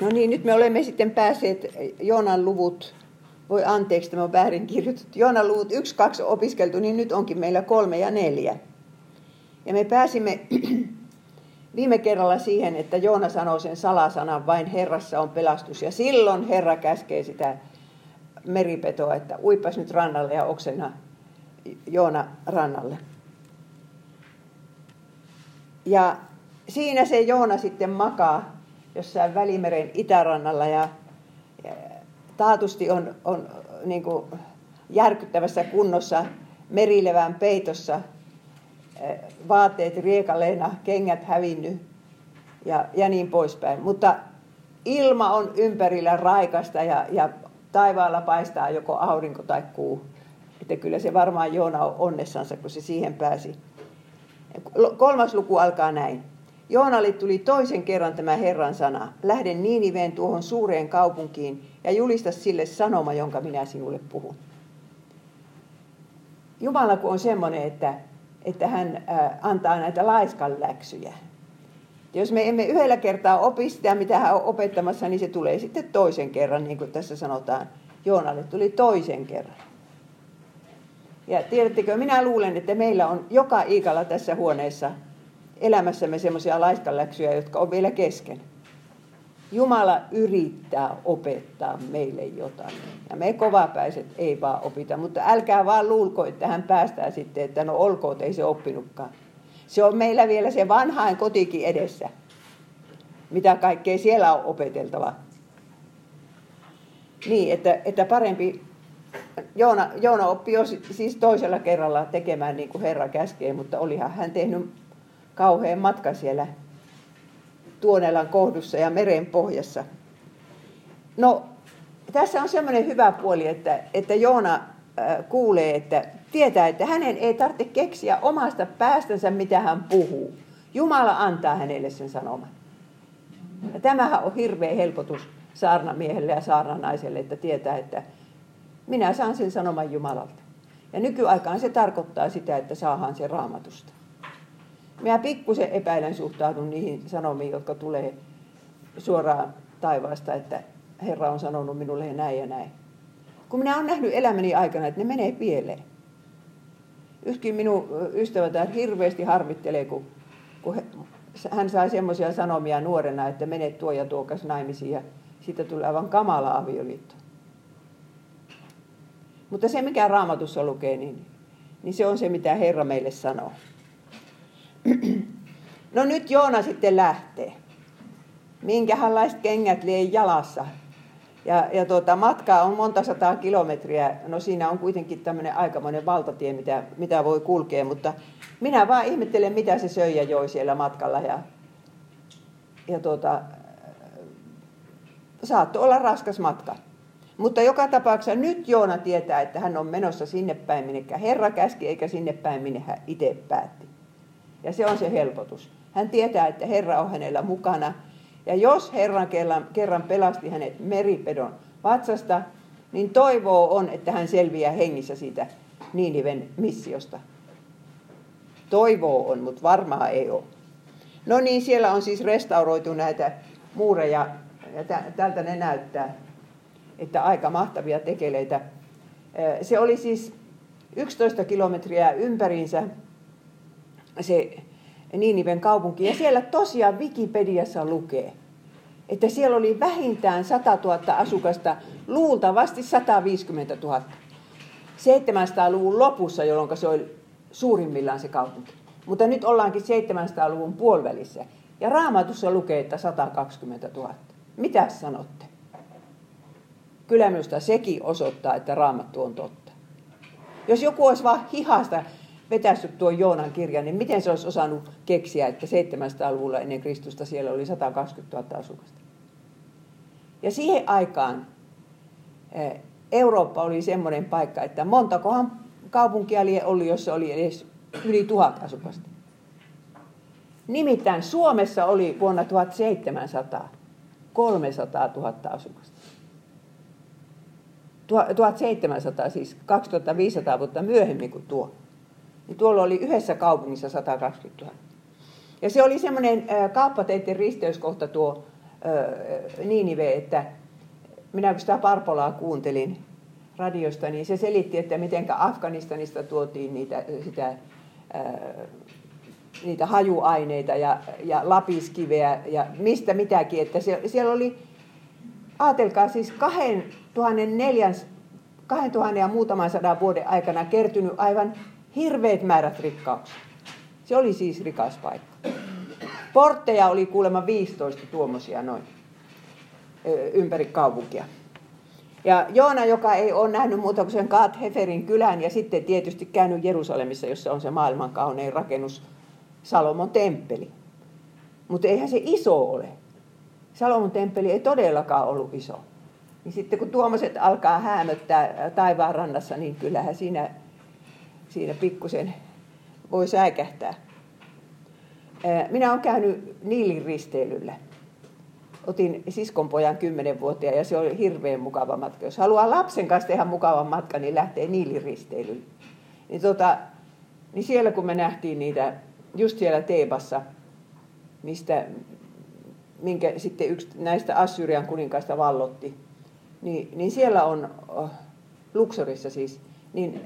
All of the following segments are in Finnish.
No niin, nyt me olemme sitten päässeet Joonan luvut, voi anteeksi, tämä on väärin kirjoitettu, Joonan luvut 1, 2 opiskeltu, niin nyt onkin meillä kolme ja neljä. Ja me pääsimme viime kerralla siihen, että Joona sanoo sen salasanan, vain Herrassa on pelastus. Ja silloin Herra käskee sitä meripetoa, että uipas nyt rannalle ja oksena Joona rannalle. Ja siinä se Joona sitten makaa jossain Välimeren itärannalla ja, ja taatusti on, on niin kuin järkyttävässä kunnossa merilevän peitossa, eh, vaatteet riekaleena, kengät hävinnyt ja, ja niin poispäin. Mutta ilma on ympärillä raikasta ja, ja taivaalla paistaa joko aurinko tai kuu. Että kyllä se varmaan Joona on onnessansa, kun se siihen pääsi. Kolmas luku alkaa näin. Joonalle tuli toisen kerran tämä Herran sana. Lähde Niiniveen tuohon suureen kaupunkiin ja julista sille sanoma, jonka minä sinulle puhun. Jumala kun on semmoinen, että, että hän antaa näitä laiskan läksyjä. Jos me emme yhdellä kertaa opi sitä, mitä hän on opettamassa, niin se tulee sitten toisen kerran, niin kuin tässä sanotaan. Joonalle tuli toisen kerran. Ja tiedättekö, minä luulen, että meillä on joka iikalla tässä huoneessa elämässämme semmoisia laiskanläksyjä, jotka on vielä kesken. Jumala yrittää opettaa meille jotain. Ja me kovapäiset ei vaan opita, mutta älkää vaan luulko, että hän päästää sitten, että no olkoon, ei se oppinutkaan. Se on meillä vielä se vanhain kotikin edessä. Mitä kaikkea siellä on opeteltava. Niin, että, että parempi Joona, Joona oppi jo siis toisella kerralla tekemään niin kuin Herra käskee, mutta olihan hän tehnyt kauhean matka siellä Tuonelan kohdussa ja meren pohjassa. No, tässä on semmoinen hyvä puoli, että, että Joona äh, kuulee, että tietää, että hänen ei tarvitse keksiä omasta päästänsä, mitä hän puhuu. Jumala antaa hänelle sen sanoman. Ja tämähän on hirveä helpotus saarnamiehelle ja saarnanaiselle, että tietää, että minä saan sen sanoman Jumalalta. Ja nykyaikaan se tarkoittaa sitä, että saahan se raamatusta. Minä pikkusen epäilen suhtaudun niihin sanomiin, jotka tulee suoraan taivaasta, että Herra on sanonut minulle näin ja näin. Kun minä olen nähnyt elämäni aikana, että ne menee pieleen. Yksikin minun ystävätä hirveästi harmittelee, kun, kun hän sai semmoisia sanomia nuorena, että menet tuo ja tuokas naimisiin ja siitä tulee aivan kamala avioliitto. Mutta se, mikä raamatussa lukee, niin, niin se on se, mitä Herra meille sanoo. No nyt Joona sitten lähtee. Minkähänlaiset kengät lie jalassa. Ja, ja tuota, matkaa on monta sataa kilometriä. No siinä on kuitenkin tämmöinen aikamoinen valtatie, mitä, mitä voi kulkea. Mutta minä vaan ihmettelen, mitä se söi ja joi siellä matkalla. Ja, ja tuota, saattoi olla raskas matka. Mutta joka tapauksessa nyt Joona tietää, että hän on menossa sinne päin, minne Herra käski, eikä sinne päin, minne hän itse päätti. Ja se on se helpotus. Hän tietää, että Herra on hänellä mukana. Ja jos Herra kerran pelasti hänet meripedon vatsasta, niin toivoo on, että hän selviää hengissä siitä Niiniven missiosta. Toivoo on, mutta varmaa ei ole. No niin, siellä on siis restauroitu näitä muureja, ja tältä ne näyttää, että aika mahtavia tekeleitä. Se oli siis 11 kilometriä ympäriinsä se Niiniven kaupunki. Ja siellä tosiaan Wikipediassa lukee, että siellä oli vähintään 100 000 asukasta, luultavasti 150 000. 700-luvun lopussa, jolloin se oli suurimmillaan se kaupunki. Mutta nyt ollaankin 700-luvun puolivälissä. Ja raamatussa lukee, että 120 000. Mitä sanotte? Kyllä minusta sekin osoittaa, että raamattu on totta. Jos joku olisi vaan hihasta vetässyt tuon Joonan kirjan, niin miten se olisi osannut keksiä, että 700-luvulla ennen Kristusta siellä oli 120 000 asukasta. Ja siihen aikaan eh, Eurooppa oli semmoinen paikka, että montakohan kaupunkia oli, jossa oli edes yli tuhat asukasta. Nimittäin Suomessa oli vuonna 1700 300 000 asukasta. 1700 siis 2500 vuotta myöhemmin kuin tuo niin tuolla oli yhdessä kaupungissa 120 000. Ja se oli semmoinen kauppateiden risteyskohta tuo Niinive, että minä kun sitä Parpolaa kuuntelin radiosta, niin se selitti, että miten Afganistanista tuotiin niitä, sitä, niitä hajuaineita ja, ja lapiskiveä ja mistä mitäkin. Että siellä oli, ajatelkaa siis 2004, 2000 ja muutaman sadan vuoden aikana kertynyt aivan hirveät määrät rikkauksia. Se oli siis rikas paikka. Portteja oli kuulemma 15 tuommoisia noin ympäri kaupunkia. Ja Joona, joka ei ole nähnyt muuta kuin sen Kaat Heferin kylän ja sitten tietysti käynyt Jerusalemissa, jossa on se maailman kaunein rakennus, Salomon temppeli. Mutta eihän se iso ole. Salomon temppeli ei todellakaan ollut iso. Niin sitten kun tuommoiset alkaa häämöttää taivaan rannassa, niin kyllähän siinä, siinä pikkusen voi säikähtää. Minä olen käynyt Niilin risteilyllä otin siskonpojan kymmenen vuotta ja se oli hirveän mukava matka. Jos haluaa lapsen kanssa tehdä mukavan matkan, niin lähtee niiliristeilylle. Niin, tota, niin siellä kun me nähtiin niitä, just siellä Teebassa, mistä, minkä sitten yksi näistä Assyrian kuninkaista vallotti, niin, niin siellä on oh, Luxorissa siis, niin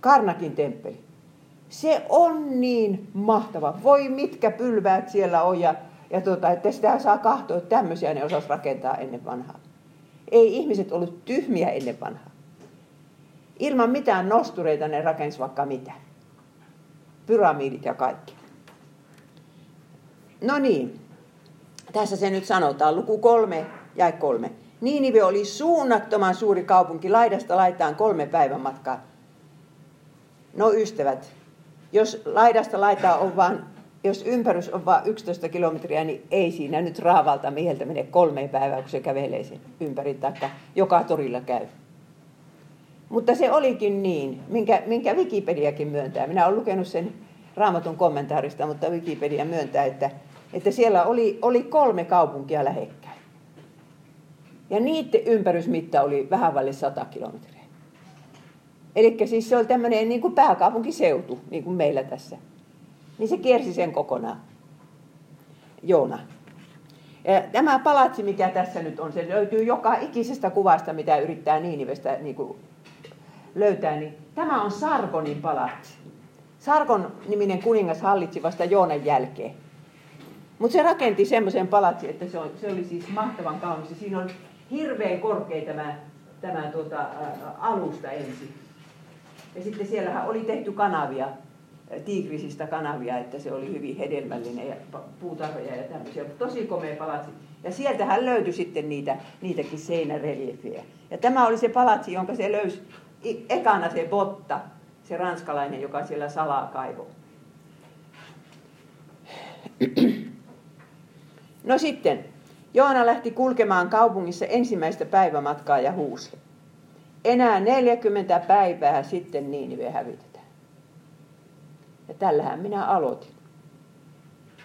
Karnakin temppeli. Se on niin mahtava. Voi mitkä pylväät siellä on ja ja tuota, että sitä saa kahtoa, että tämmöisiä ne osas rakentaa ennen vanhaa. Ei ihmiset ollut tyhmiä ennen vanhaa. Ilman mitään nostureita ne rakensi vaikka mitä. Pyramidit ja kaikki. No niin, tässä se nyt sanotaan, luku kolme ja kolme. Niinive oli suunnattoman suuri kaupunki, laidasta laitaan kolme päivän matkaa. No ystävät, jos laidasta laitaa on vain jos ympärys on vain 11 kilometriä, niin ei siinä nyt raavalta mieltä mene kolme päivää, kun se kävelee sen ympäri, taikka joka torilla käy. Mutta se olikin niin, minkä, minkä Wikipediakin myöntää. Minä olen lukenut sen raamatun kommentaarista, mutta Wikipedia myöntää, että, että siellä oli, oli kolme kaupunkia lähekkäin. Ja niiden ympärysmitta oli vähän vaille 100 kilometriä. Eli siis se oli tämmöinen niin kuin pääkaupunkiseutu, niin kuin meillä tässä niin se kiersi sen kokonaan. Joona. Ja tämä palatsi, mikä tässä nyt on, se löytyy joka ikisestä kuvasta, mitä yrittää Niinivestä niin kuin löytää. Niin tämä on Sargonin palatsi. Sargon niminen kuningas hallitsi vasta Joonan jälkeen. Mutta se rakenti semmoisen palatsi, että se, se oli siis mahtavan kaunis. siinä on hirveän korkea tämä, tämä tuota, ä, alusta ensin. Ja sitten siellähän oli tehty kanavia tiikrisistä kanavia, että se oli hyvin hedelmällinen ja puutarhoja ja tämmöisiä. Tosi komea palatsi. Ja sieltähän löytyi sitten niitä, niitäkin seinäreliefejä. Ja tämä oli se palatsi, jonka se löysi ekana se Botta, se ranskalainen, joka siellä salaa kaivoi. No sitten, Joona lähti kulkemaan kaupungissa ensimmäistä päivämatkaa ja huusi. Enää 40 päivää sitten Niinive hävitä. Ja tällähän minä aloitin.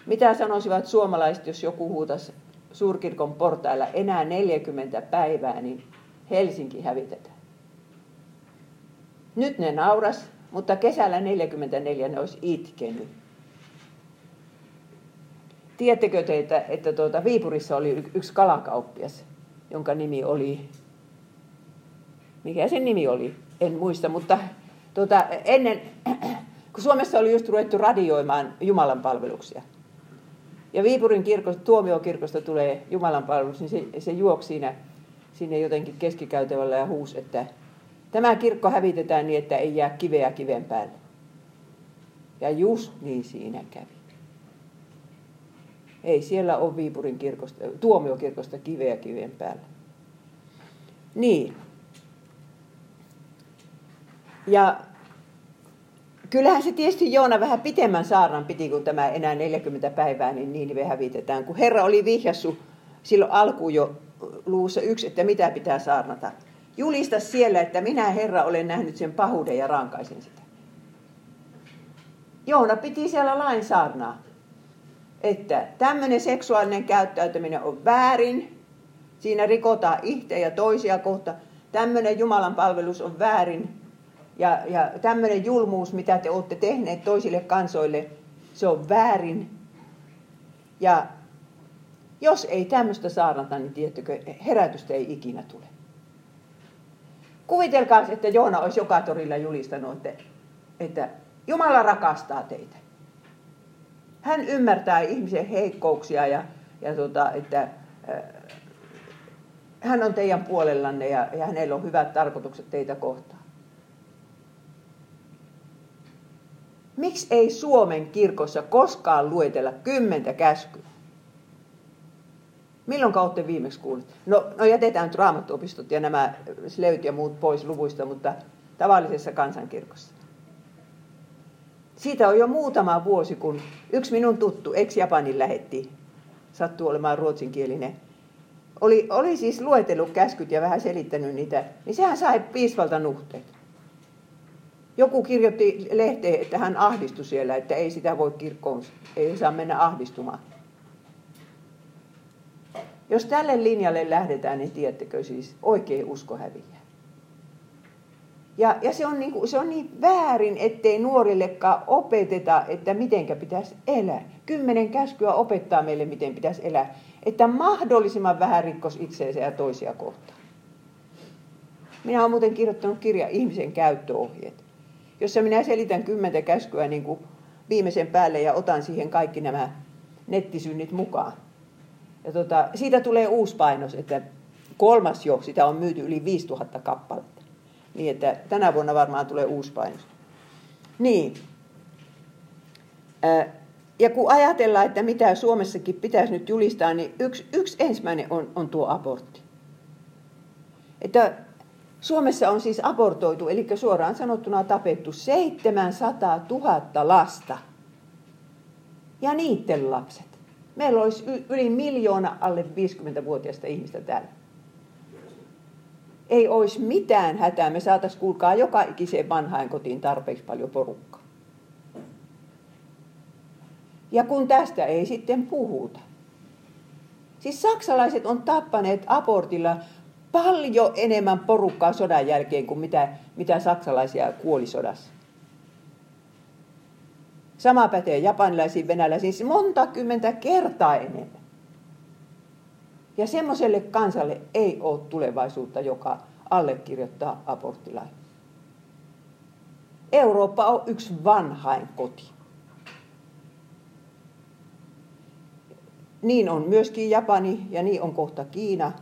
Mitä sanoisivat suomalaiset, jos joku huutaisi suurkirkon portailla enää 40 päivää, niin Helsinki hävitetään. Nyt ne nauras, mutta kesällä 44 ne olisi itkenyt. Tiedättekö teitä, että tuota, Viipurissa oli yksi kalakauppias, jonka nimi oli, mikä sen nimi oli, en muista, mutta tuota, ennen, kun Suomessa oli just ruvettu radioimaan Jumalan palveluksia. Ja Viipurin kirkosta, tuomiokirkosta tulee Jumalan palvelus, niin se, se juoksi siinä, sinne jotenkin keskikäytävällä ja huus, että tämä kirkko hävitetään niin, että ei jää kiveä kiven päälle. Ja just niin siinä kävi. Ei siellä ole Viipurin kirkosta, tuomiokirkosta kiveä kiven päällä. Niin. Ja Kyllähän se tietysti Joona vähän pitemmän saarnan piti, kun tämä enää 40 päivää, niin Niinive hävitetään. Kun Herra oli vihjassu silloin alkuun jo luussa yksi, että mitä pitää saarnata. Julista siellä, että minä Herra olen nähnyt sen pahuuden ja rankaisen sitä. Joona piti siellä lain saarnaa, että tämmöinen seksuaalinen käyttäytyminen on väärin, siinä rikotaan itse ja toisia kohta. Tämmöinen Jumalan palvelus on väärin, ja, ja tämmöinen julmuus, mitä te olette tehneet toisille kansoille, se on väärin. Ja Jos ei tämmöistä saarnata, niin tiettykö, herätystä ei ikinä tule. Kuvitelkaa, että Joona olisi joka torilla julistanut, että, että Jumala rakastaa teitä. Hän ymmärtää ihmisen heikkouksia ja, ja tota, että äh, hän on teidän puolellanne ja, ja hänellä on hyvät tarkoitukset teitä kohtaan. Miksi ei Suomen kirkossa koskaan luetella kymmentä käskyä? Milloin olette viimeksi kuulleet? No, no jätetään nyt raamattuopistot ja nämä slöyt ja muut pois luvuista, mutta tavallisessa kansankirkossa. Siitä on jo muutama vuosi, kun yksi minun tuttu ex-Japanin lähetti, sattuu olemaan ruotsinkielinen, oli, oli siis luetellut käskyt ja vähän selittänyt niitä, niin sehän sai piisvalta nuhteet. Joku kirjoitti lehteen, että hän ahdistui siellä, että ei sitä voi kirkkoon, ei saa mennä ahdistumaan. Jos tälle linjalle lähdetään, niin tiedättekö siis, oikein usko häviää. Ja, ja se, on niin kuin, se on niin väärin, ettei nuorillekaan opeteta, että mitenkä pitäisi elää. Kymmenen käskyä opettaa meille, miten pitäisi elää. Että mahdollisimman vähän rikkos itseensä ja toisia kohtaan. Minä olen muuten kirjoittanut kirja Ihmisen käyttöohjeet, jossa minä selitän kymmentä käskyä niin kuin viimeisen päälle ja otan siihen kaikki nämä nettisynnit mukaan. Ja tota, siitä tulee uusi painos, että kolmas jo, sitä on myyty yli 5000 kappaletta. Niin että tänä vuonna varmaan tulee uusi painos. Niin. Ja kun ajatellaan, että mitä Suomessakin pitäisi nyt julistaa, niin yksi, yksi ensimmäinen on, on tuo abortti. Että Suomessa on siis abortoitu, eli suoraan sanottuna tapettu 700 000 lasta. Ja niiden lapset. Meillä olisi yli miljoona alle 50-vuotiaista ihmistä täällä. Ei olisi mitään hätää. Me saataisiin kuulkaa joka ikiseen vanhain kotiin tarpeeksi paljon porukkaa. Ja kun tästä ei sitten puhuta. Siis saksalaiset on tappaneet abortilla paljon enemmän porukkaa sodan jälkeen kuin mitä, mitä saksalaisia kuoli sodassa. Sama pätee japanilaisiin, venäläisiin, siis monta kymmentä kertaa enemmän. Ja semmoiselle kansalle ei ole tulevaisuutta, joka allekirjoittaa aborttilain. Eurooppa on yksi vanhain koti. Niin on myöskin Japani ja niin on kohta Kiina.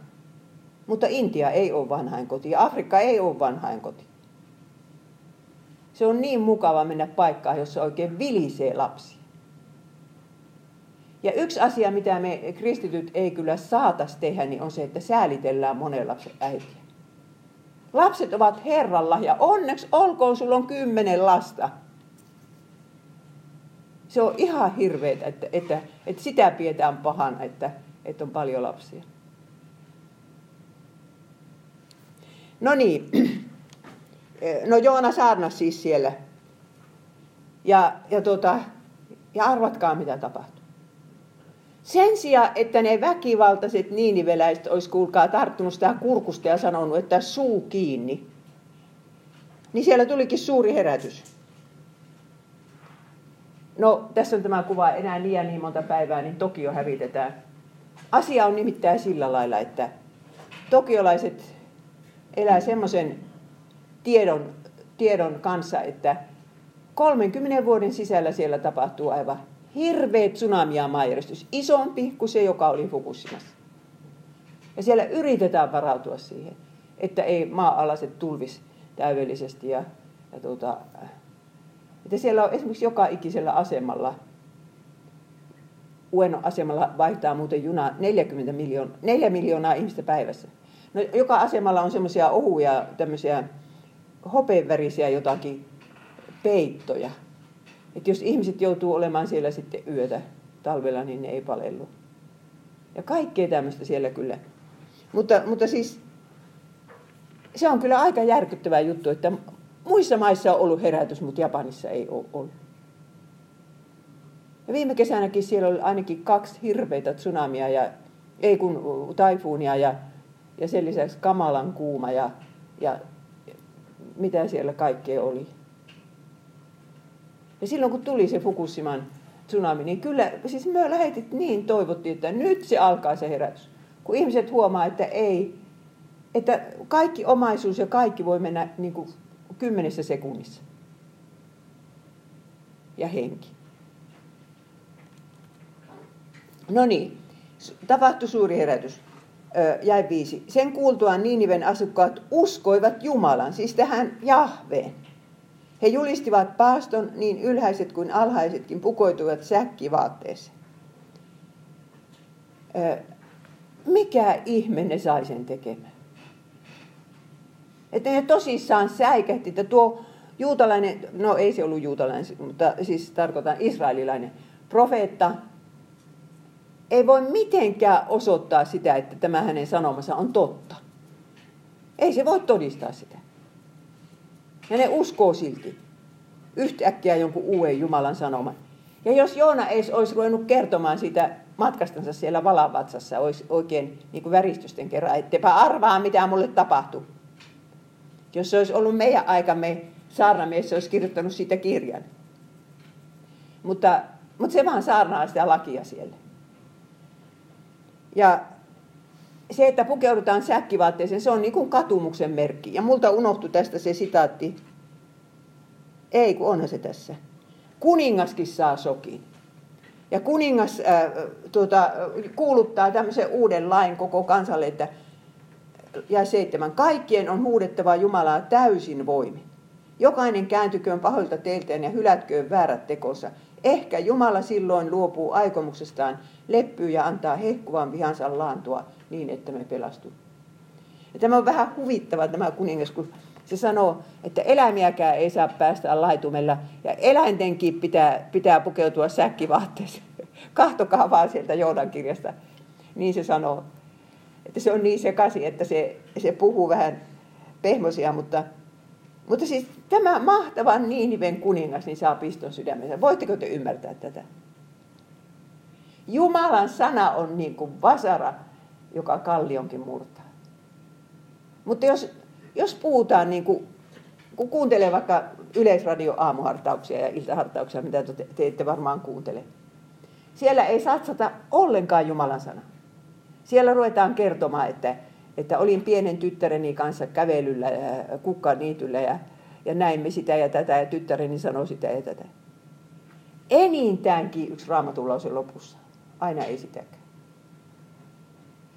Mutta Intia ei ole vanhain koti ja Afrikka ei ole vanhain koti. Se on niin mukava mennä paikkaan, jossa oikein vilisee lapsi. Ja yksi asia, mitä me kristityt ei kyllä saatas tehdä, niin on se, että säälitellään monen lapsen äitiä. Lapset ovat Herralla ja onneksi olkoon, sulla on kymmenen lasta. Se on ihan hirveetä, että, että, että sitä pidetään pahana, että, että on paljon lapsia. No niin, no Joona saarnas siis siellä. Ja, ja, tuota, ja arvatkaa mitä tapahtui. Sen sijaan, että ne väkivaltaiset niiniveläiset olisi kuulkaa tarttunut sitä kurkusta ja sanonut, että suu kiinni, niin siellä tulikin suuri herätys. No, tässä on tämä kuva enää liian niin monta päivää, niin Tokio hävitetään. Asia on nimittäin sillä lailla, että tokiolaiset elää semmoisen tiedon, tiedon kanssa, että 30 vuoden sisällä siellä tapahtuu aivan hirveä tsunami ja isompi kuin se, joka oli Fukushimassa. Ja siellä yritetään varautua siihen, että ei maa-alaset tulvis täydellisesti. Ja, ja tuota, että siellä on esimerkiksi joka ikisellä asemalla, Ueno-asemalla vaihtaa muuten juna 40 miljoonaa, 4 miljoonaa ihmistä päivässä. No, joka asemalla on semmoisia ohuja, tämmöisiä hopeenvärisiä jotakin peittoja. Että jos ihmiset joutuu olemaan siellä sitten yötä talvella, niin ne ei palellu. Ja kaikkea tämmöistä siellä kyllä. Mutta, mutta siis se on kyllä aika järkyttävä juttu, että muissa maissa on ollut herätys, mutta Japanissa ei ole ollut. Ja viime kesänäkin siellä oli ainakin kaksi hirveitä tsunamia ja ei kun taifuunia ja, ja sen lisäksi kamalan kuuma ja, ja mitä siellä kaikkea oli. Ja silloin kun tuli se Fukushiman tsunami, niin kyllä, siis me lähetit niin toivottiin, että nyt se alkaa se herätys. Kun ihmiset huomaa, että ei, että kaikki omaisuus ja kaikki voi mennä niin kuin kymmenessä sekunnissa. Ja henki. No niin, tapahtui suuri herätys. Jäi viisi. Sen kuultuaan Niiniven asukkaat uskoivat Jumalan, siis tähän Jahveen. He julistivat paaston, niin ylhäiset kuin alhaisetkin pukoituivat säkkivaatteeseen. Mikä ihme ne sai sen tekemään? Että ne tosissaan säikähti, että tuo juutalainen, no ei se ollut juutalainen, mutta siis tarkoitan israelilainen profeetta, ei voi mitenkään osoittaa sitä, että tämä hänen sanomansa on totta. Ei se voi todistaa sitä. Ja ne uskoo silti yhtäkkiä jonkun uuden Jumalan sanoman. Ja jos Joona ei olisi ruvennut kertomaan sitä matkastansa siellä valavatsassa olisi oikein niin kuin väristysten kerran, ettepä arvaa mitä mulle tapahtui. Jos se olisi ollut meidän aikamme saarnamies, olisi kirjoittanut siitä kirjan. Mutta, mutta se vaan saarnaa sitä lakia siellä. Ja se, että pukeudutaan säkkivaatteeseen, se on niin kuin katumuksen merkki. Ja multa unohtui tästä se sitaatti. Ei, kun onhan se tässä. Kuningaskin saa sokin. Ja kuningas äh, tuota, kuuluttaa tämmöisen uuden lain koko kansalle, että ja seitsemän. Kaikkien on huudettava Jumalaa täysin voimin. Jokainen kääntyköön pahoilta teiltään ja hylätköön väärät tekonsa. Ehkä Jumala silloin luopuu aikomuksestaan, leppyy ja antaa hehkuvan vihansa laantua niin, että me pelastu. Ja tämä on vähän huvittava tämä kuningas, kun se sanoo, että eläimiäkään ei saa päästä laitumella ja eläintenkin pitää, pitää pukeutua säkkivaatteeseen. Kahtokaa vaan sieltä Joodan kirjasta. Niin se sanoo. Että se on niin sekaisin, että se, se puhuu vähän pehmosia, mutta, mutta siis tämä mahtava Niiniven kuningas niin saa piston sydämensä. Voitteko te ymmärtää tätä? Jumalan sana on niin kuin vasara, joka kallionkin murtaa. Mutta jos, jos puhutaan, niin kuin, kun kuuntelee vaikka Yleisradio aamuhartauksia ja iltahartauksia, mitä te, te ette varmaan kuuntele. Siellä ei satsata ollenkaan Jumalan sana. Siellä ruvetaan kertomaan, että, että olin pienen tyttäreni kanssa kävelyllä ja kukkaniityllä ja, ja näimme sitä ja tätä ja tyttäreni sanoi sitä ja tätä. Enintäänkin yksi raamatulause lopussa. Aina ei sitäkään.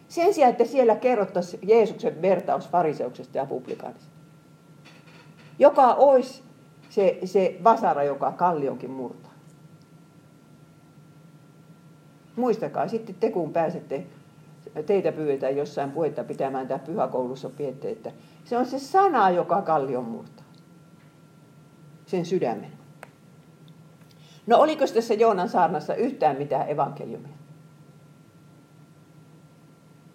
Sen sijaan, että siellä kerrottaisiin Jeesuksen vertaus fariseuksesta ja publikaanista. Joka olisi se, se vasara, joka kallionkin murtaa. Muistakaa sitten te, kun pääsette, teitä pyydetään jossain puhetta pitämään tai pyhäkoulussa piette, että se on se sana, joka kallion murtaa. Sen sydämen. No oliko tässä Joonan saarnassa yhtään mitään evankeliumia?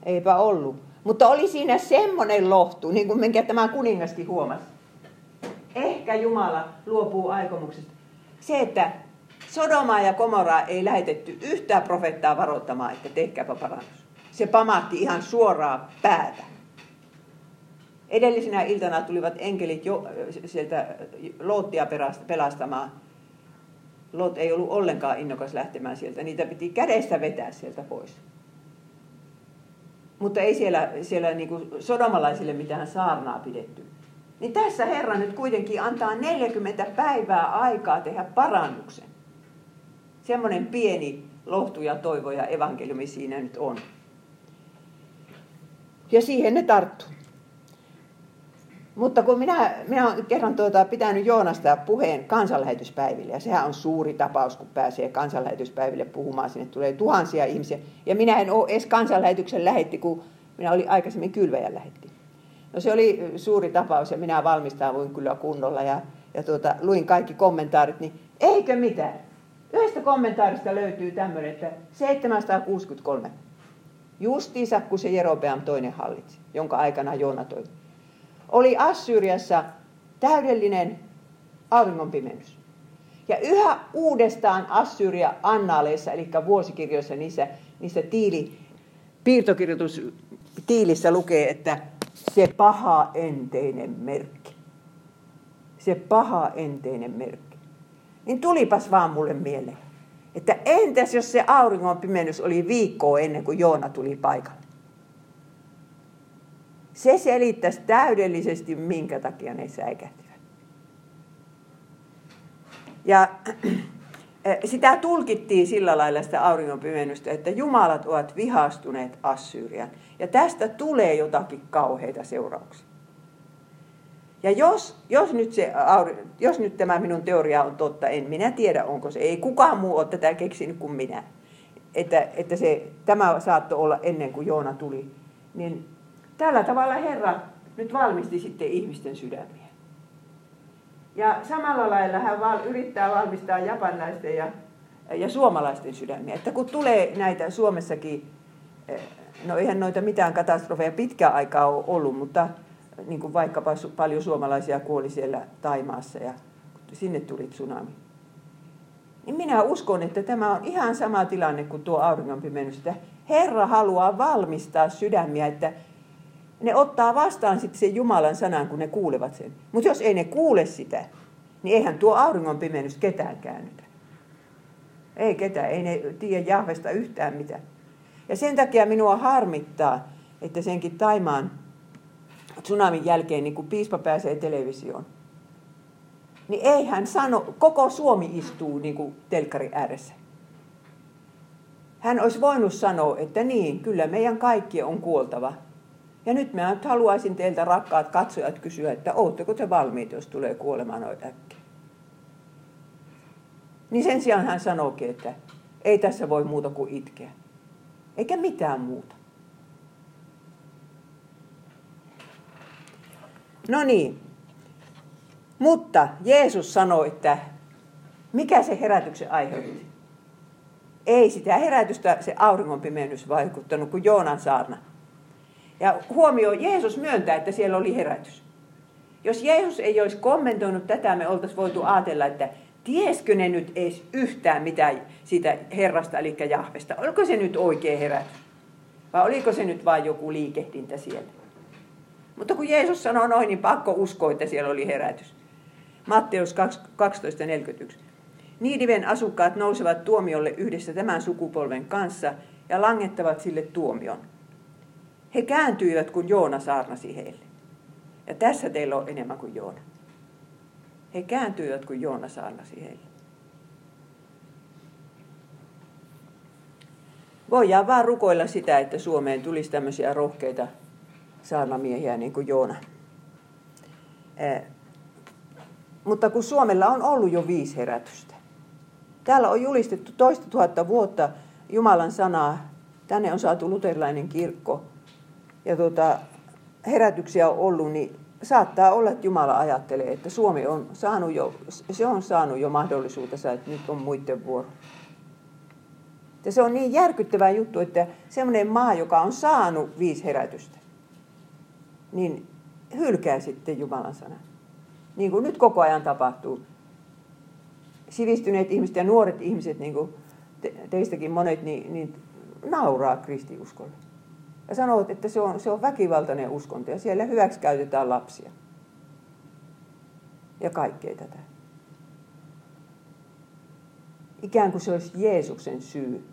Eipä ollut. Mutta oli siinä semmoinen lohtu, niin kuin minkä tämä kuningaskin huomasi. Ehkä Jumala luopuu aikomuksesta. Se, että Sodomaa ja Komoraa ei lähetetty yhtään profettaa varoittamaan, että tehkääpä parannus. Se pamatti ihan suoraa päätä. Edellisenä iltana tulivat enkelit jo, sieltä Loottia pelastamaan. Lot ei ollut ollenkaan innokas lähtemään sieltä. Niitä piti kädestä vetää sieltä pois. Mutta ei siellä, siellä niin kuin sodomalaisille mitään saarnaa pidetty. Niin tässä Herra nyt kuitenkin antaa 40 päivää aikaa tehdä parannuksen. Semmoinen pieni lohtu ja toivo ja evankeliumi siinä nyt on. Ja siihen ne tarttuu. Mutta kun minä, minä olen kerran tuota, pitänyt Joonasta puheen kansanlähetyspäiville, ja sehän on suuri tapaus, kun pääsee kansanlähetyspäiville puhumaan, sinne tulee tuhansia ihmisiä. Ja minä en ole edes kansanlähetyksen lähetti, kun minä olin aikaisemmin kylväjän lähetti. No se oli suuri tapaus ja minä valmistauduin kyllä kunnolla ja, ja tuota, luin kaikki kommentaarit, niin eikö mitään. Yhdestä kommentaarista löytyy tämmöinen, että 763. Justiinsa, kun se Jerobeam toinen hallitsi, jonka aikana Joona toi. Oli Assyriassa täydellinen auringonpimennys. Ja yhä uudestaan Assyria annaaleissa, eli vuosikirjoissa, niissä, niissä tiili, piirtokirjoitus tiilissä lukee, että se paha enteinen merkki. Se paha enteinen merkki. Niin tulipas vaan mulle mieleen, Että entäs jos se auringon pimennys oli viikkoa ennen kuin Joona tuli paikalle? Se selittäisi täydellisesti, minkä takia ne säikähtivät. Ja sitä tulkittiin sillä lailla sitä auringonpimennystä, että jumalat ovat vihastuneet Assyrian. Ja tästä tulee jotakin kauheita seurauksia. Ja jos, jos, nyt se, jos nyt tämä minun teoria on totta, en minä tiedä onko se. Ei kukaan muu ole tätä keksinyt kuin minä. Että, että se, tämä saattoi olla ennen kuin Joona tuli. Niin tällä tavalla Herra nyt valmisti sitten ihmisten sydämiä. Ja samalla lailla hän val, yrittää valmistaa japanilaisten ja, ja suomalaisten sydämiä. Että kun tulee näitä Suomessakin, eh, no eihän noita mitään katastrofeja pitkään aikaa ole ollut, mutta niin kuin vaikkapa paljon suomalaisia kuoli siellä Taimaassa ja sinne tuli tsunami. Niin minä uskon, että tämä on ihan sama tilanne kuin tuo auringonpimennys, että Herra haluaa valmistaa sydämiä, että ne ottaa vastaan sitten sen Jumalan sanan, kun ne kuulevat sen. Mutta jos ei ne kuule sitä, niin eihän tuo auringonpimennys ketään käännytä. Ei ketään, ei ne tiedä Jahvesta yhtään mitään. Ja sen takia minua harmittaa, että senkin Taimaan tsunamin jälkeen, niin kun piispa pääsee televisioon, niin ei hän sano, koko Suomi istuu niin kuin telkkari ääressä. Hän olisi voinut sanoa, että niin, kyllä meidän kaikki on kuoltava. Ja nyt mä nyt haluaisin teiltä rakkaat katsojat kysyä, että ootteko te valmiit, jos tulee kuolemaan noin äkkiä. Niin sen sijaan hän sanookin, että ei tässä voi muuta kuin itkeä. Eikä mitään muuta. No niin. Mutta Jeesus sanoi, että mikä se herätyksen aiheutti? Ei sitä herätystä se auringonpimennys vaikuttanut kuin Joonan saarna. Ja huomio, Jeesus myöntää, että siellä oli herätys. Jos Jeesus ei olisi kommentoinut tätä, me oltaisiin voitu ajatella, että tieskö ne nyt edes yhtään mitään siitä Herrasta, eli Jahvesta. Oliko se nyt oikea herätys? Vai oliko se nyt vain joku liikehdintä siellä? Mutta kun Jeesus sanoi noin, niin pakko uskoa, että siellä oli herätys. Matteus 12.41. Niidiven asukkaat nousevat tuomiolle yhdessä tämän sukupolven kanssa ja langettavat sille tuomion. He kääntyivät, kun Joona saarnasi heille. Ja tässä teillä on enemmän kuin Joona. He kääntyivät, kun Joona saarnasi heille. Voidaan vaan rukoilla sitä, että Suomeen tulisi tämmöisiä rohkeita saarnamiehiä niin kuin Joona. Mutta kun Suomella on ollut jo viisi herätystä. Täällä on julistettu toista tuhatta vuotta Jumalan sanaa. Tänne on saatu luterilainen kirkko. Ja tuota, herätyksiä on ollut, niin saattaa olla, että Jumala ajattelee, että Suomi on saanut jo, se on saanut jo mahdollisuutensa, että nyt on muiden vuoro. Ja se on niin järkyttävä juttu, että semmoinen maa, joka on saanut viisi herätystä, niin hylkää sitten Jumalan sanan. Niin kuin nyt koko ajan tapahtuu. Sivistyneet ihmiset ja nuoret ihmiset, niin kuin te, teistäkin monet, niin, niin nauraa kristiuskolle. Ja sanoo, että se on, se on väkivaltainen uskonto ja siellä hyväksi käytetään lapsia. Ja kaikkea tätä. Ikään kuin se olisi Jeesuksen syy,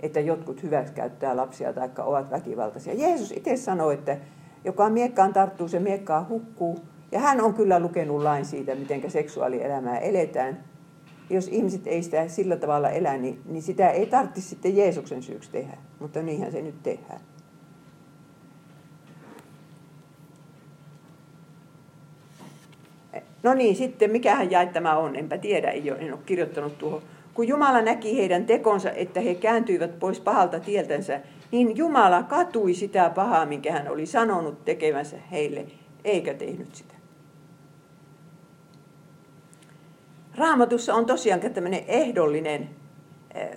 että jotkut hyväksikäyttää lapsia tai ovat väkivaltaisia. Jeesus itse sanoi, että joka miekkaan tarttuu, se miekkaan hukkuu. Ja hän on kyllä lukenut lain siitä, miten seksuaalielämää eletään. Jos ihmiset ei sitä sillä tavalla elä, niin, niin sitä ei tarvitsisi sitten Jeesuksen syyksi tehdä. Mutta niinhän se nyt tehdään. No niin, sitten mikähän jae tämä on, enpä tiedä, ei ole, en ole kirjoittanut tuohon. Kun Jumala näki heidän tekonsa, että he kääntyivät pois pahalta tieltänsä, niin Jumala katui sitä pahaa, minkä hän oli sanonut tekevänsä heille, eikä tehnyt sitä. Raamatussa on tosiaan tämmöinen ehdollinen äh,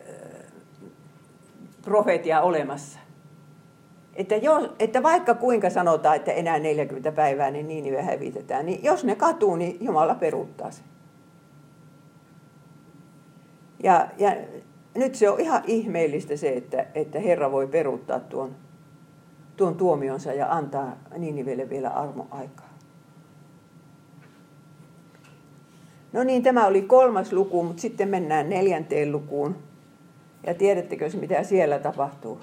profetia olemassa. Että, jos, että vaikka kuinka sanotaan, että enää 40 päivää niin Niinive hävitetään, niin jos ne katuu, niin Jumala peruuttaa sen. Ja, ja nyt se on ihan ihmeellistä se, että, että Herra voi peruuttaa tuon, tuon tuomionsa ja antaa Niinivelle vielä armo aikaa. No niin, tämä oli kolmas luku, mutta sitten mennään neljänteen lukuun. Ja tiedättekö mitä siellä tapahtuu?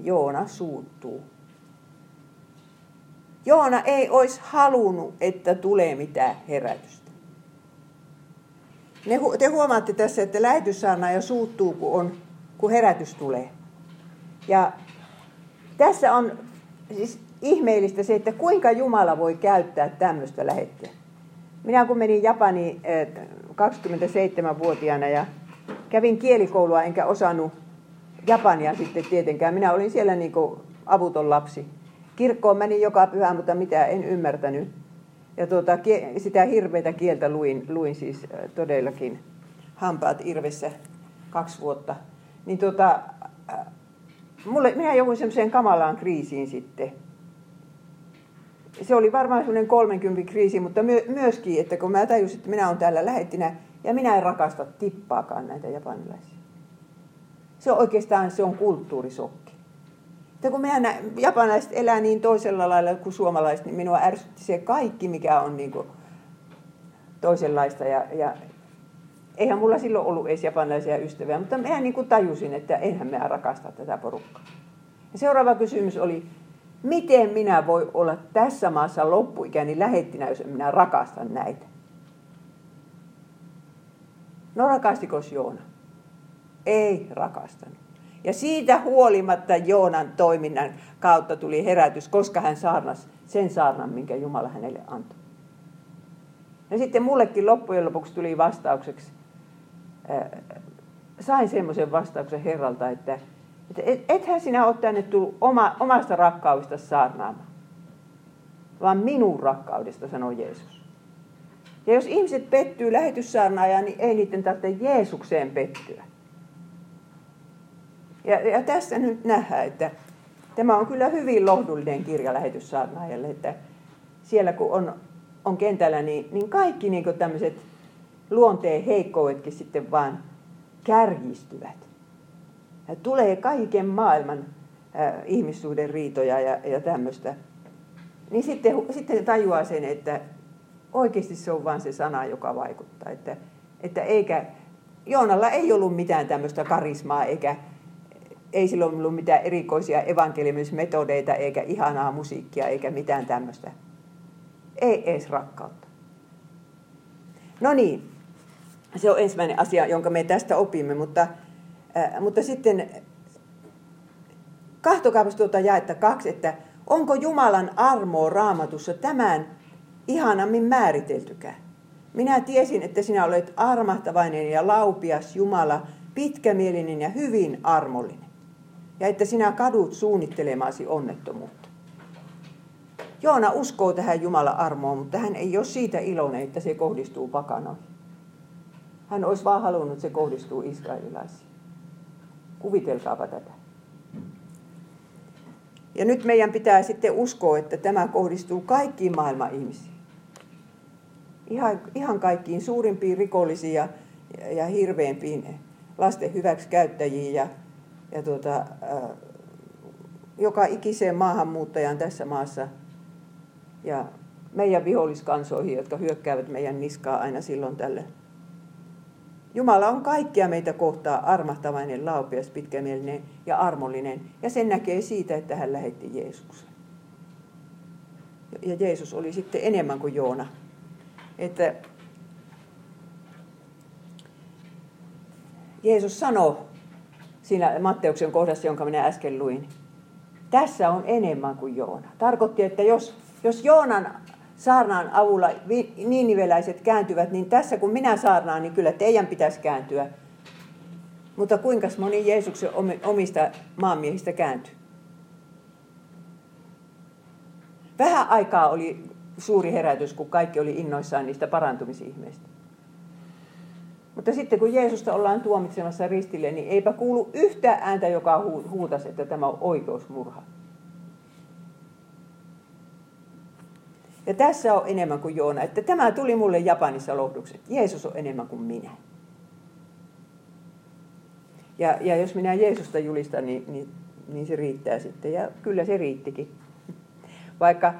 Joona suuttuu. Joona ei olisi halunnut, että tulee mitään herätystä. Te huomaatte tässä, että lähetyssaarna jo suuttuu, kun, on, kun herätys tulee. Ja tässä on siis ihmeellistä se, että kuinka Jumala voi käyttää tämmöistä lähettiä. Minä kun menin Japaniin 27-vuotiaana ja kävin kielikoulua enkä osannut Japania sitten tietenkään. Minä olin siellä niin kuin avuton lapsi. Kirkkoon menin joka pyhä, mutta mitä en ymmärtänyt. Ja tuota, sitä hirveitä kieltä luin, luin siis todellakin hampaat irvessä kaksi vuotta. Niin tuota, mulle, minä jouduin semmoiseen kamalaan kriisiin sitten. Se oli varmaan semmoinen 30 kriisi, mutta my, myöskin, että kun mä tajusin, että minä olen täällä lähettinä ja minä en rakasta tippaakaan näitä japanilaisia. Se on oikeastaan se on kulttuurisokki. Että kun mehän japanilaiset elää niin toisella lailla kuin suomalaiset, niin minua ärsytti se kaikki, mikä on niin kuin toisenlaista. Ja, ja eihän mulla silloin ollut edes japanilaisia ystäviä, mutta mehän niin kuin tajusin, että enhän minä rakasta tätä porukkaa. Ja seuraava kysymys oli, miten minä voi olla tässä maassa loppuikäni lähettinä, jos minä rakastan näitä? No rakastiko Joona? Ei rakastanut. Ja siitä huolimatta Joonan toiminnan kautta tuli herätys, koska hän saarnasi sen saarnan, minkä Jumala hänelle antoi. Ja sitten mullekin loppujen lopuksi tuli vastaukseksi, sain semmoisen vastauksen Herralta, että, että ethän sinä ole tänne tullut oma, omasta rakkaudesta saarnaamaan, vaan minun rakkaudesta, sanoi Jeesus. Ja jos ihmiset pettyy lähetyssaarnaajaan, niin ei niiden tarvitse Jeesukseen pettyä. Ja, ja tässä nyt nähdään, että tämä on kyllä hyvin lohdullinen kirja lähetyssaarnaajalle, että siellä kun on, on kentällä, niin, niin kaikki niin tämmöiset luonteen heikkoudetkin sitten vaan kärjistyvät. Ja tulee kaiken maailman äh, ihmissuuden riitoja ja, ja tämmöistä. Niin sitten, sitten tajuaa sen, että oikeasti se on vain se sana, joka vaikuttaa. Että, että eikä, Joonalla ei ollut mitään tämmöistä karismaa eikä, ei silloin ollut mitään erikoisia evankeliumismetodeita eikä ihanaa musiikkia eikä mitään tämmöistä. Ei edes rakkautta. No niin, se on ensimmäinen asia, jonka me tästä opimme, mutta, äh, mutta sitten kahtokaapas tuota jaetta kaksi, että onko Jumalan armoa raamatussa tämän ihanammin määriteltykään? Minä tiesin, että sinä olet armahtavainen ja laupias Jumala, pitkämielinen ja hyvin armollinen ja että sinä kadut suunnittelemasi onnettomuutta. Joona uskoo tähän Jumalan armoon, mutta hän ei ole siitä iloinen, että se kohdistuu pakanoihin. Hän olisi vaan halunnut, että se kohdistuu israelilaisiin. Kuvitelkaapa tätä. Ja nyt meidän pitää sitten uskoa, että tämä kohdistuu kaikkiin maailman ihmisiin. Ihan, ihan kaikkiin suurimpiin rikollisiin ja, ja hirveämpiin lasten hyväksikäyttäjiin ja ja tuota, äh, joka ikiseen maahanmuuttajaan tässä maassa ja meidän viholliskansoihin, jotka hyökkäävät meidän niskaa aina silloin tälle. Jumala on kaikkia meitä kohtaa armahtavainen, laupias, pitkämielinen ja armollinen. Ja sen näkee siitä, että hän lähetti Jeesuksen. Ja Jeesus oli sitten enemmän kuin Joona. Että Jeesus sanoi siinä Matteuksen kohdassa, jonka minä äsken luin. Tässä on enemmän kuin Joona. Tarkoitti, että jos, jos Joonan saarnaan avulla niiniveläiset kääntyvät, niin tässä kun minä saarnaan, niin kyllä teidän pitäisi kääntyä. Mutta kuinka moni Jeesuksen omista maanmiehistä kääntyy? Vähän aikaa oli suuri herätys, kun kaikki oli innoissaan niistä parantumisihmeistä. Mutta sitten kun Jeesusta ollaan tuomitsemassa ristille, niin eipä kuulu yhtä ääntä, joka huutasi, että tämä on oikeusmurha. Ja tässä on enemmän kuin Joona, että tämä tuli mulle Japanissa lohduksi. Jeesus on enemmän kuin minä. Ja, ja jos minä Jeesusta julistan, niin, niin, niin se riittää sitten. Ja kyllä se riittikin. Vaikka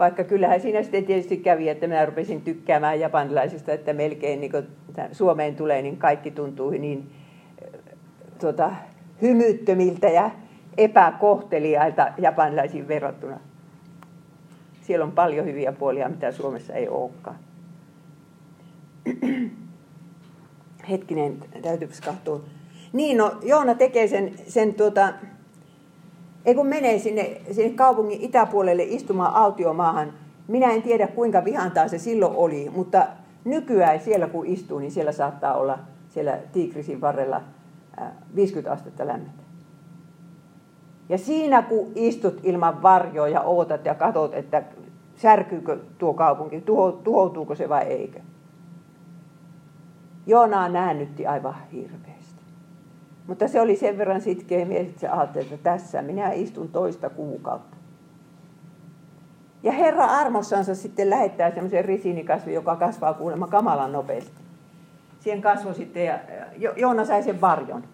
Vaikka kyllähän siinä sitten tietysti kävi, että minä rupesin tykkäämään japanilaisista, että melkein niin Suomeen tulee, niin kaikki tuntuu niin tuota, hymyttömiltä ja epäkohteliailta japanilaisiin verrattuna. Siellä on paljon hyviä puolia, mitä Suomessa ei olekaan. Hetkinen, täytyypäs katsoa. Niin, no Joona tekee sen, sen tuota, ei kun menee sinne, sinne kaupungin itäpuolelle istumaan autiomaahan, minä en tiedä kuinka vihantaa se silloin oli, mutta nykyään siellä kun istuu, niin siellä saattaa olla siellä Tiikrisin varrella 50 astetta lämmintä. Ja siinä kun istut ilman varjoa ja ootat ja katot, että särkyykö tuo kaupunki, tuhoutuuko se vai eikö. Joonaa näännytti aivan hirveästi. Mutta se oli sen verran sitkeä mies, että se ajatteli, että tässä minä istun toista kuukautta. Ja Herra armossansa sitten lähettää semmoisen risiinikasvi, joka kasvaa kuulemma kamalan nopeasti. Siihen kasvoi sitten ja Joona sai sen varjon.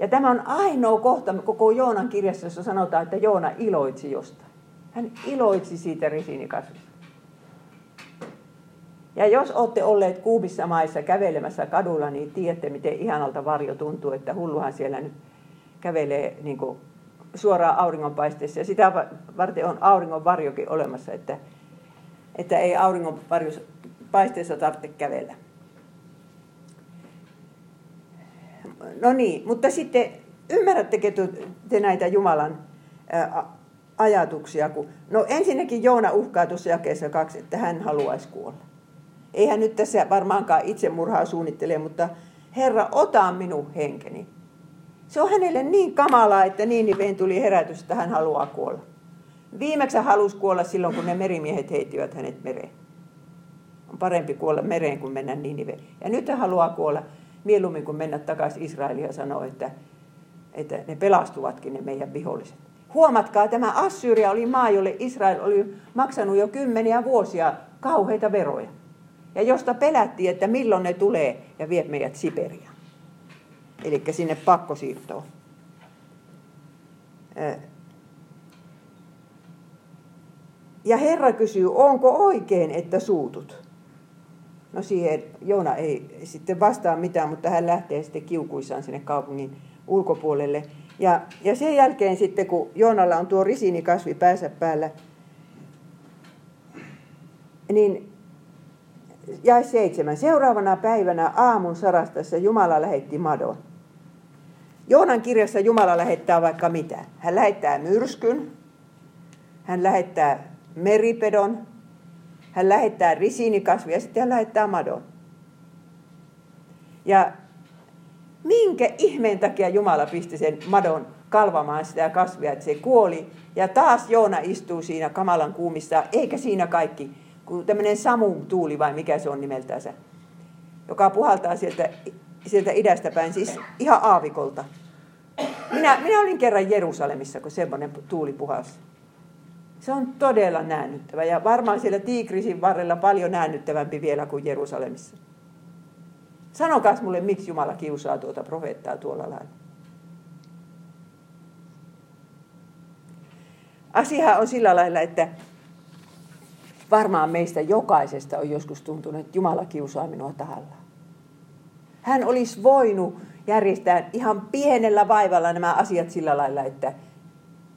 Ja tämä on ainoa kohta koko Joonan kirjassa, jossa sanotaan, että Joona iloitsi jostain. Hän iloitsi siitä risiinikasvista. Ja jos olette olleet kuumissa maissa kävelemässä kadulla, niin tiedätte, miten ihanalta varjo tuntuu, että hulluhan siellä nyt kävelee niin kuin suoraan auringonpaisteessa. Ja sitä varten on auringon varjokin olemassa, että, että ei auringon paisteessa tarvitse kävellä. No niin, mutta sitten ymmärrättekö te näitä Jumalan ajatuksia? Kun, no ensinnäkin Joona uhkaa tuossa jakeessa kaksi, että hän haluaisi kuolla. Ei hän nyt tässä varmaankaan itsemurhaa suunnittele, mutta Herra, ota minun henkeni. Se on hänelle niin kamalaa, että Niiniveen tuli herätys, että hän haluaa kuolla. Viimeksi hän halusi kuolla silloin, kun ne merimiehet heittivät hänet mereen. On parempi kuolla mereen kuin mennä Niiniveen. Ja nyt hän haluaa kuolla mieluummin kuin mennä takaisin Israeliin ja sanoa, että, että ne pelastuvatkin ne meidän viholliset. Huomatkaa, tämä Assyria oli maa, jolle Israel oli maksanut jo kymmeniä vuosia kauheita veroja. Ja josta pelättiin, että milloin ne tulee ja vie meidät Siperiaan. Eli sinne pakkosiirtoon. Ja Herra kysyy, onko oikein, että suutut? No siihen Joona ei sitten vastaa mitään, mutta hän lähtee sitten kiukuissaan sinne kaupungin ulkopuolelle. Ja, ja sen jälkeen sitten, kun Joonalla on tuo risinikasvi päässä päällä, niin ja seitsemän. Seuraavana päivänä aamun sarastassa Jumala lähetti madon. Joonan kirjassa Jumala lähettää vaikka mitä. Hän lähettää myrskyn, hän lähettää meripedon, hän lähettää risiinikasvia ja sitten hän lähettää madon. Ja minkä ihmeen takia Jumala pisti sen madon kalvamaan sitä kasvia, että se kuoli. Ja taas Joona istuu siinä kamalan kuumissa, eikä siinä kaikki, kun tämmöinen samun tuuli vai mikä se on nimeltänsä, joka puhaltaa sieltä, sieltä idästä päin, siis ihan aavikolta. Minä, minä olin kerran Jerusalemissa, kun semmoinen tuuli puhalsi. Se on todella näännyttävä ja varmaan siellä Tiikrisin varrella paljon näännyttävämpi vielä kuin Jerusalemissa. Sanokaa mulle, miksi Jumala kiusaa tuota profeettaa tuolla lailla. Asia on sillä lailla, että varmaan meistä jokaisesta on joskus tuntunut, että Jumala kiusaa minua tahalla. Hän olisi voinut järjestää ihan pienellä vaivalla nämä asiat sillä lailla, että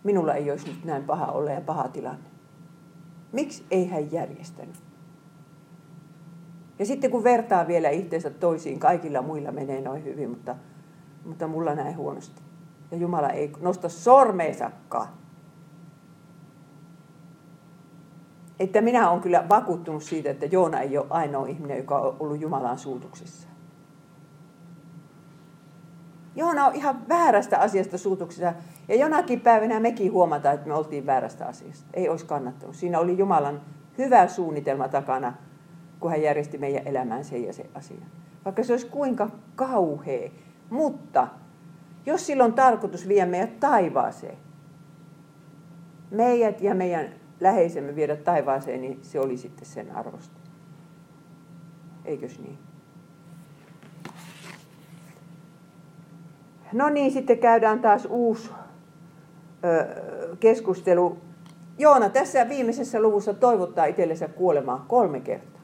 minulla ei olisi nyt näin paha olla ja paha tilanne. Miksi ei hän järjestänyt? Ja sitten kun vertaa vielä itseensä toisiin, kaikilla muilla menee noin hyvin, mutta, mutta mulla näin huonosti. Ja Jumala ei nosta sormeensakaan. Että minä olen kyllä vakuuttunut siitä, että Joona ei ole ainoa ihminen, joka on ollut Jumalan suutuksessa. Joona on ihan väärästä asiasta suutuksessa. Ja jonakin päivänä mekin huomataan, että me oltiin väärästä asiasta. Ei olisi kannattanut. Siinä oli Jumalan hyvä suunnitelma takana, kun hän järjesti meidän elämään sen ja sen asian. Vaikka se olisi kuinka kauhea. Mutta jos sillä on tarkoitus viedä meidät taivaaseen, meidät ja meidän läheisemme viedä taivaaseen, niin se oli sitten sen arvosta. Eikös niin? No niin, sitten käydään taas uusi ö, keskustelu Joona tässä viimeisessä luvussa toivottaa itsellensä kuolemaa kolme kertaa.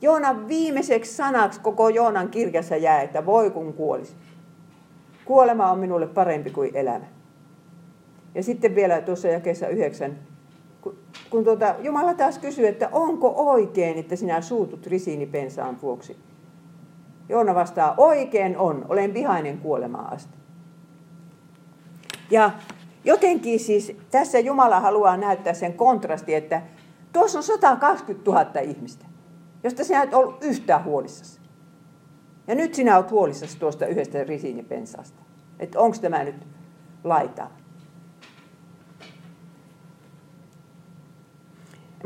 Joonan viimeiseksi sanaksi koko Joonan kirjassa jää, että voi kun kuolisi. Kuolema on minulle parempi kuin elämä. Ja sitten vielä tuossa jakeessa yhdeksän, kun, tuota, Jumala taas kysyy, että onko oikein, että sinä suutut risiinipensaan vuoksi. Joona vastaa, oikein on, olen vihainen kuolemaan asti. Ja jotenkin siis tässä Jumala haluaa näyttää sen kontrasti, että tuossa on 120 000 ihmistä, josta sinä et ollut yhtään huolissasi. Ja nyt sinä olet huolissasi tuosta yhdestä risiinipensasta. Että onko tämä nyt laita.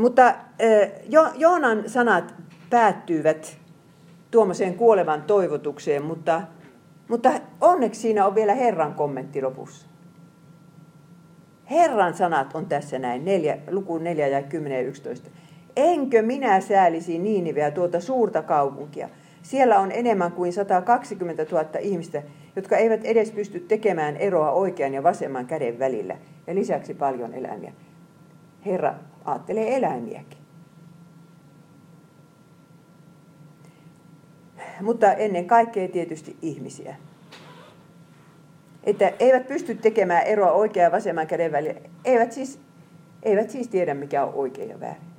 Mutta jo, Joonan sanat päättyivät tuommoiseen kuolevan toivotukseen, mutta, mutta onneksi siinä on vielä Herran kommentti lopussa. Herran sanat on tässä näin, neljä, luku 4 ja 10 ja 11. Enkö minä säälisi Niiniveä tuota suurta kaupunkia? Siellä on enemmän kuin 120 000 ihmistä, jotka eivät edes pysty tekemään eroa oikean ja vasemman käden välillä. Ja lisäksi paljon eläimiä. Herra ajattelee eläimiäkin. Mutta ennen kaikkea tietysti ihmisiä. Että eivät pysty tekemään eroa oikean ja vasemman käden välillä. Eivät siis, eivät siis tiedä, mikä on oikein ja väärin.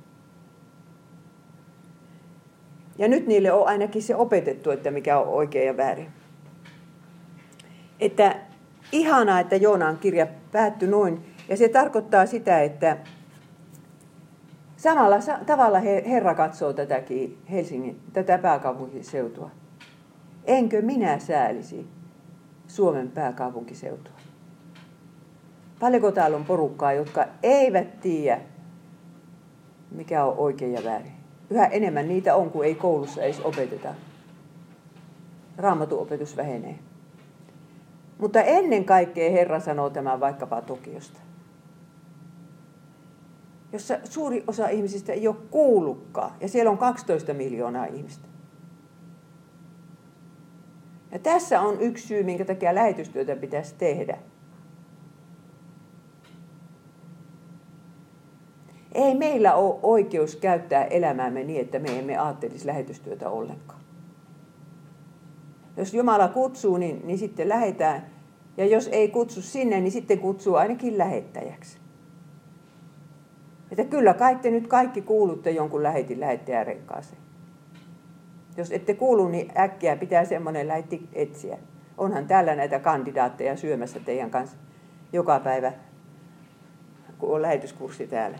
Ja nyt niille on ainakin se opetettu, että mikä on oikein ja väärin. Että ihanaa, että Joonaan kirja päättyi noin. Ja se tarkoittaa sitä, että samalla tavalla Herra katsoo tätäkin Helsingin, tätä pääkaupunkiseutua. Enkö minä säälisi Suomen pääkaupunkiseutua? Paljonko täällä on porukkaa, jotka eivät tiedä, mikä on oikein ja väärin? Yhä enemmän niitä on, kun ei koulussa edes opeteta. Raamatuopetus vähenee. Mutta ennen kaikkea Herra sanoo tämän vaikkapa Tokiosta. Jossa suuri osa ihmisistä ei ole kuullutkaan. Ja siellä on 12 miljoonaa ihmistä. Ja tässä on yksi syy, minkä takia lähetystyötä pitäisi tehdä. Ei meillä ole oikeus käyttää elämäämme niin, että me emme ajattelisi lähetystyötä ollenkaan. Jos Jumala kutsuu, niin, niin sitten lähetään. Ja jos ei kutsu sinne, niin sitten kutsuu ainakin lähettäjäksi. Että kyllä kai te nyt kaikki kuulutte jonkun lähetin lähettäjän rekkaaseen. Jos ette kuulu, niin äkkiä pitää semmoinen lähetti etsiä. Onhan täällä näitä kandidaatteja syömässä teidän kanssa joka päivä, kun on lähetyskurssi täällä.